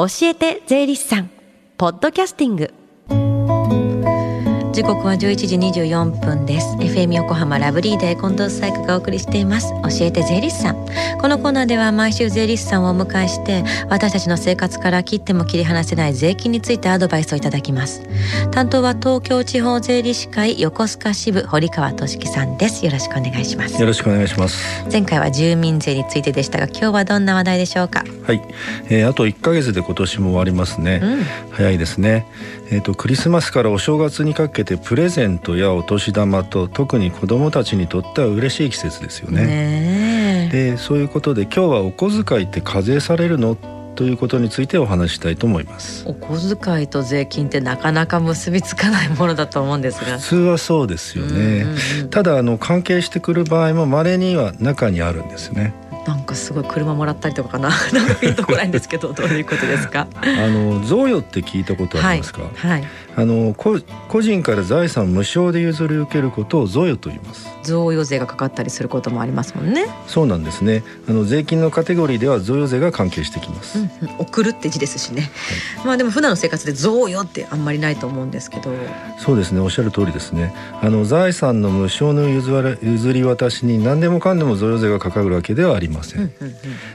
教えて税理士さん。ポッドキャスティング。時刻は11時24分です。FM 横浜ラブリーで近藤紗友がお送りしています。教えて税理士さん。このコーナーでは毎週税理士さんをお迎えして私たちの生活から切っても切り離せない税金についてアドバイスをいただきます。担当は東京地方税理士会横須賀支部堀川俊樹さんです。よろしくお願いします。よろしくお願いします。前回は住民税についてでしたが今日はどんな話題でしょうか？はい、えー、あと1ヶ月で今年も終わりますね、うん、早いですね。えーと、クリスマスからお正月にかけてプレゼントやお年玉と特に子どもたちにとっては嬉しい季節ですよね。ねでそういうことで今日はお小遣いって課税されるの？ということについてお話したいと思います。お小遣いと税金ってなかなか結びつかないものだと思うんですが。普通はそうですよね、ただあの関係してくる場合も稀には中にあるんですねなんかすごい車もらったりとかかな。なんかピンとこないんですけど どういうことですか？あの贈与って聞いたことありますか、はい、はい、あの個人から財産無償で譲り受けることを贈与と言います。贈与税がかかったりすることもありますもんね。そうなんですね。あの税金のカテゴリーでは贈与税が関係してきます、うんうん、送るって字ですしね、はい、まあでも普段の生活で贈与ってあんまりないと思うんですけど。そうですね。おっしゃる通りですね。あの財産の無償の譲り渡しに何でもかんでも贈与税がかかるわけではありません、うんうんうん、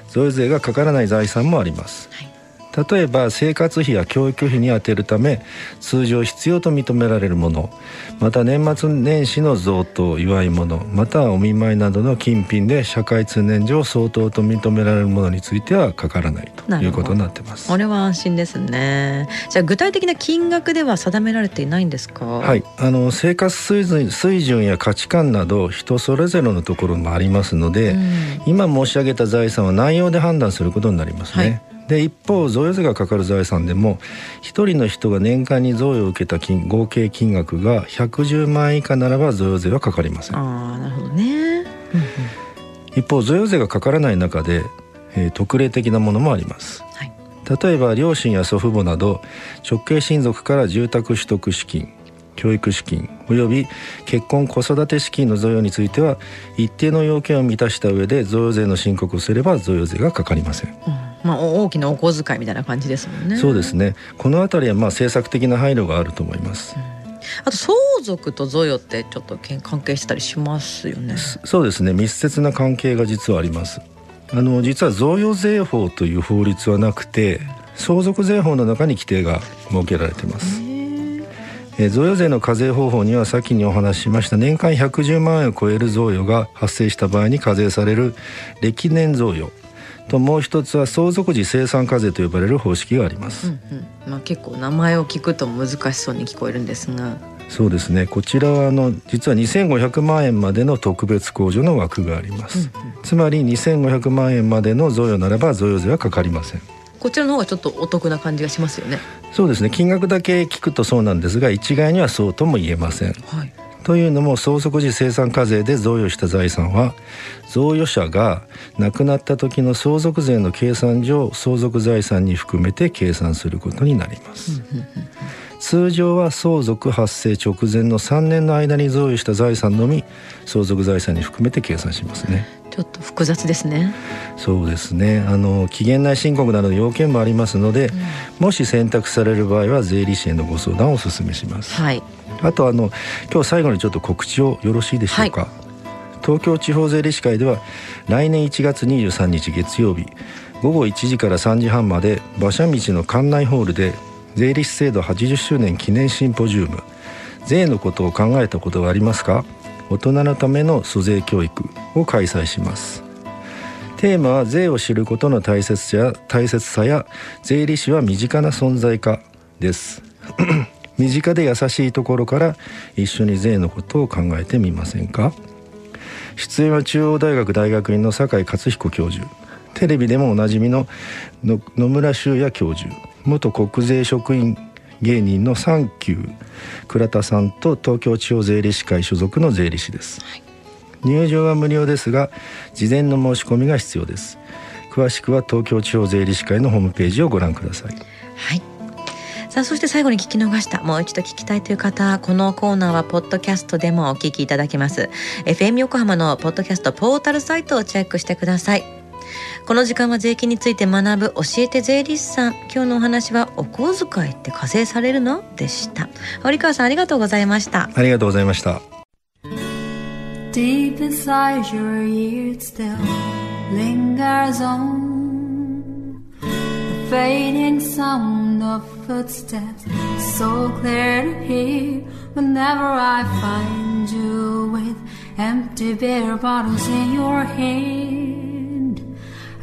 贈与税がかからない財産もあります、はい。例えば生活費や教育費に充てるため通常必要と認められるものまた年末年始の贈答祝い物またはお見舞いなどの金品で社会通念上相当と認められるものについてはかからないということになってます。これは安心ですね。じゃあ具体的な金額では定められていないんですか？はい。あの生活水準水準や価値観など人それぞれのところもありますので、うん、今申し上げた財産は内容で判断することになりますね、はいで一方贈与税がかかる財産でも一人の人が年間に贈与を受けた金合計金額が110万円以下ならば贈与税はかかりません。あなるほどね、一方贈与税がかからない中で、えー、特例的なものもあります。はい、例えば両親や祖父母など直系親族から住宅取得資金教育資金および結婚子育て資金の贈与については一定の要件を満たした上で贈与税の申告をすれば贈与税がかかりません。うんまあ、大きなお小遣いみたいな感じですもんね。そうですね。このあたりはまあ政策的な配慮があると思います。うん、あと相続と贈与ってちょっと関係したりしますよね。そうですね。密接な関係が実はあります。あの実は贈与税法という法律はなくて、相続税法の中に規定が設けられています。え贈与税の課税方法には先にお話ししました。年間110万円を超える贈与が発生した場合に課税される歴年贈与。ともう一つは相続時生産課税と呼ばれる方式があります、うんうん、まあ、結構名前を聞くと難しそうに聞こえるんですが。そうですね。こちらはあの実は2500万円までの特別控除の枠があります、うんうん、つまり2500万円までの贈与ならば贈与税はかかりません。こちらの方がちょっとお得な感じがしますよねそうですね金額だけ聞くとそうなんですが一概にはそうとも言えません、はいというのも相続時生産課税で贈与した財産は贈与者が亡くなった時の相続税の計算上相続財産に含めて計算することになります。通常は相続発生直前の3年の間に贈与した財産のみ相続財産に含めて計算しますね。ちょっと複雑ですね。そうですね。あの期限内申告などの要件もありますので、うん、もし選択される場合は税理士へのご相談をお勧めします。はい。あとあの今日最後にちょっと告知をよろしいでしょうか、はい、東京地方税理士会では来年1月23日月曜日午後1時から3時半まで馬車道の館内ホールで税理士制度80周年記念シンポジウム税のことを考えたことはありますか？大人のための租税教育を開催します。テーマは税を知ることの大切さや大切さや税理士は身近な存在かです。身近で優しいところから一緒に税のことを考えてみませんか？出演は中央大学大学院の酒井克彦教授。テレビでもおなじみの野村修也教授。元国税職員芸人のサンキュー倉田さんと東京地方税理士会所属の税理士です、はい、入場は無料ですが事前の申し込みが必要です。詳しくは東京地方税理士会のホームページをご覧ください。はい。さあそして最後に聞き逃したもう一度聞きたいという方このコーナーはポッドキャストでもお聞きいただけます。FM 横浜のポッドキャストポータルサイトをチェックしてください。この時間は税金について学ぶ教えて税理士さん今日のお話はお小遣いって課税されるのでした堀川さんありがとうございましたありがとうございました Deep inside your ears still lingers on the fading sound of footsteps so clear to hear whenever I find you with empty beer bottles in your hand.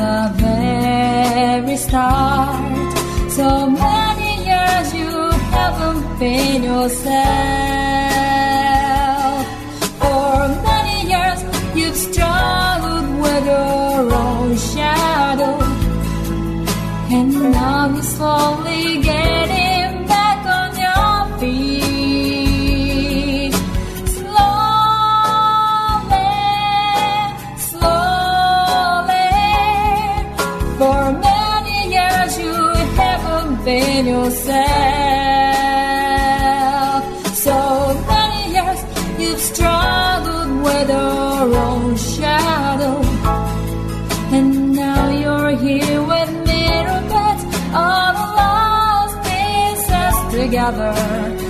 the very start. So many years you haven't been yourself. For many years you've struggled with your own shadow. And now you're slowly together.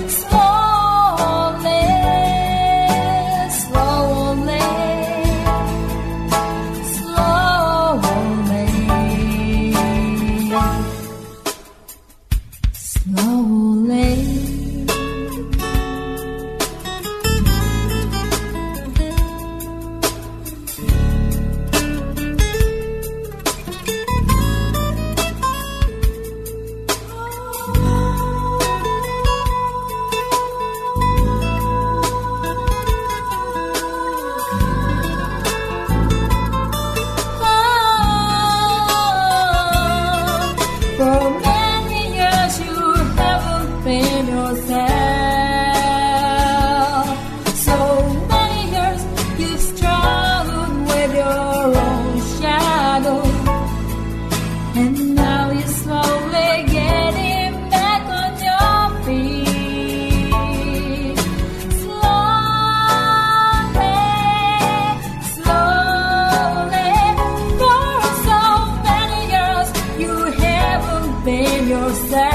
girl.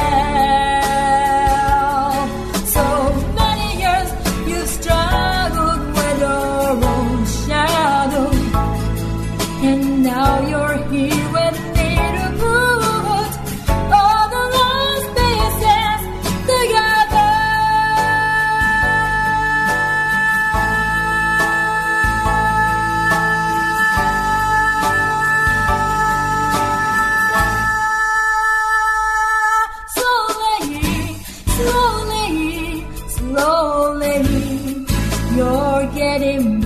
let